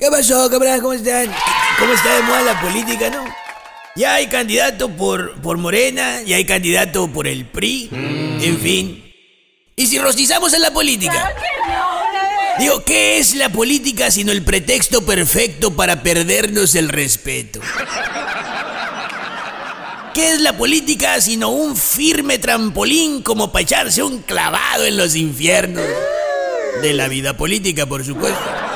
¿Qué pasó, cabrón? ¿Cómo están? ¿Cómo está de moda la política, no? Ya hay candidato por, por Morena, ya hay candidato por el PRI, en fin. ¿Y si rostizamos en la política? Digo, ¿qué es la política sino el pretexto perfecto para perdernos el respeto? ¿Qué es la política sino un firme trampolín como para echarse un clavado en los infiernos? De la vida política, por supuesto.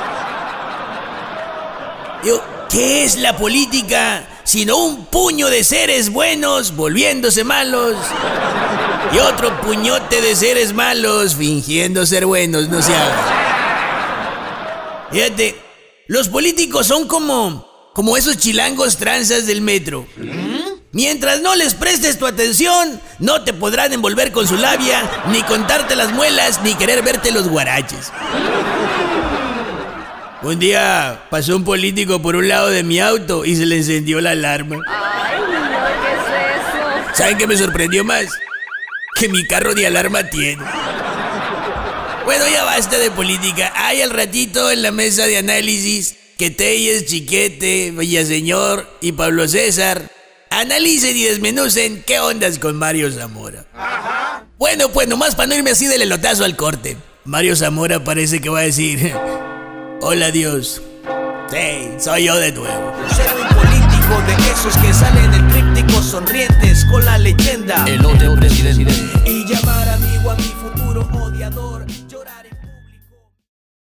Digo, ¿qué es la política sino un puño de seres buenos volviéndose malos? Y otro puñote de seres malos fingiendo ser buenos, no se haga. Fíjate, los políticos son como, como esos chilangos tranzas del metro. Mientras no les prestes tu atención, no te podrán envolver con su labia, ni contarte las muelas, ni querer verte los guaraches. Un día pasó un político por un lado de mi auto y se le encendió la alarma. Ay, no, ¿qué es eso? ¿Saben qué me sorprendió más? Que mi carro ni alarma tiene. Bueno, ya basta de política. Hay al ratito en la mesa de análisis que Telles, Chiquete, Villaseñor y Pablo César analicen y desmenucen qué ondas con Mario Zamora. Bueno, pues nomás para no irme así del elotazo al corte. Mario Zamora parece que va a decir, hola Dios. Sí, soy yo de nuevo. Ser un político de esos que salen en tríptico sonrientes con la leyenda El otro presidente. y llamar amigo a mi futuro odiador.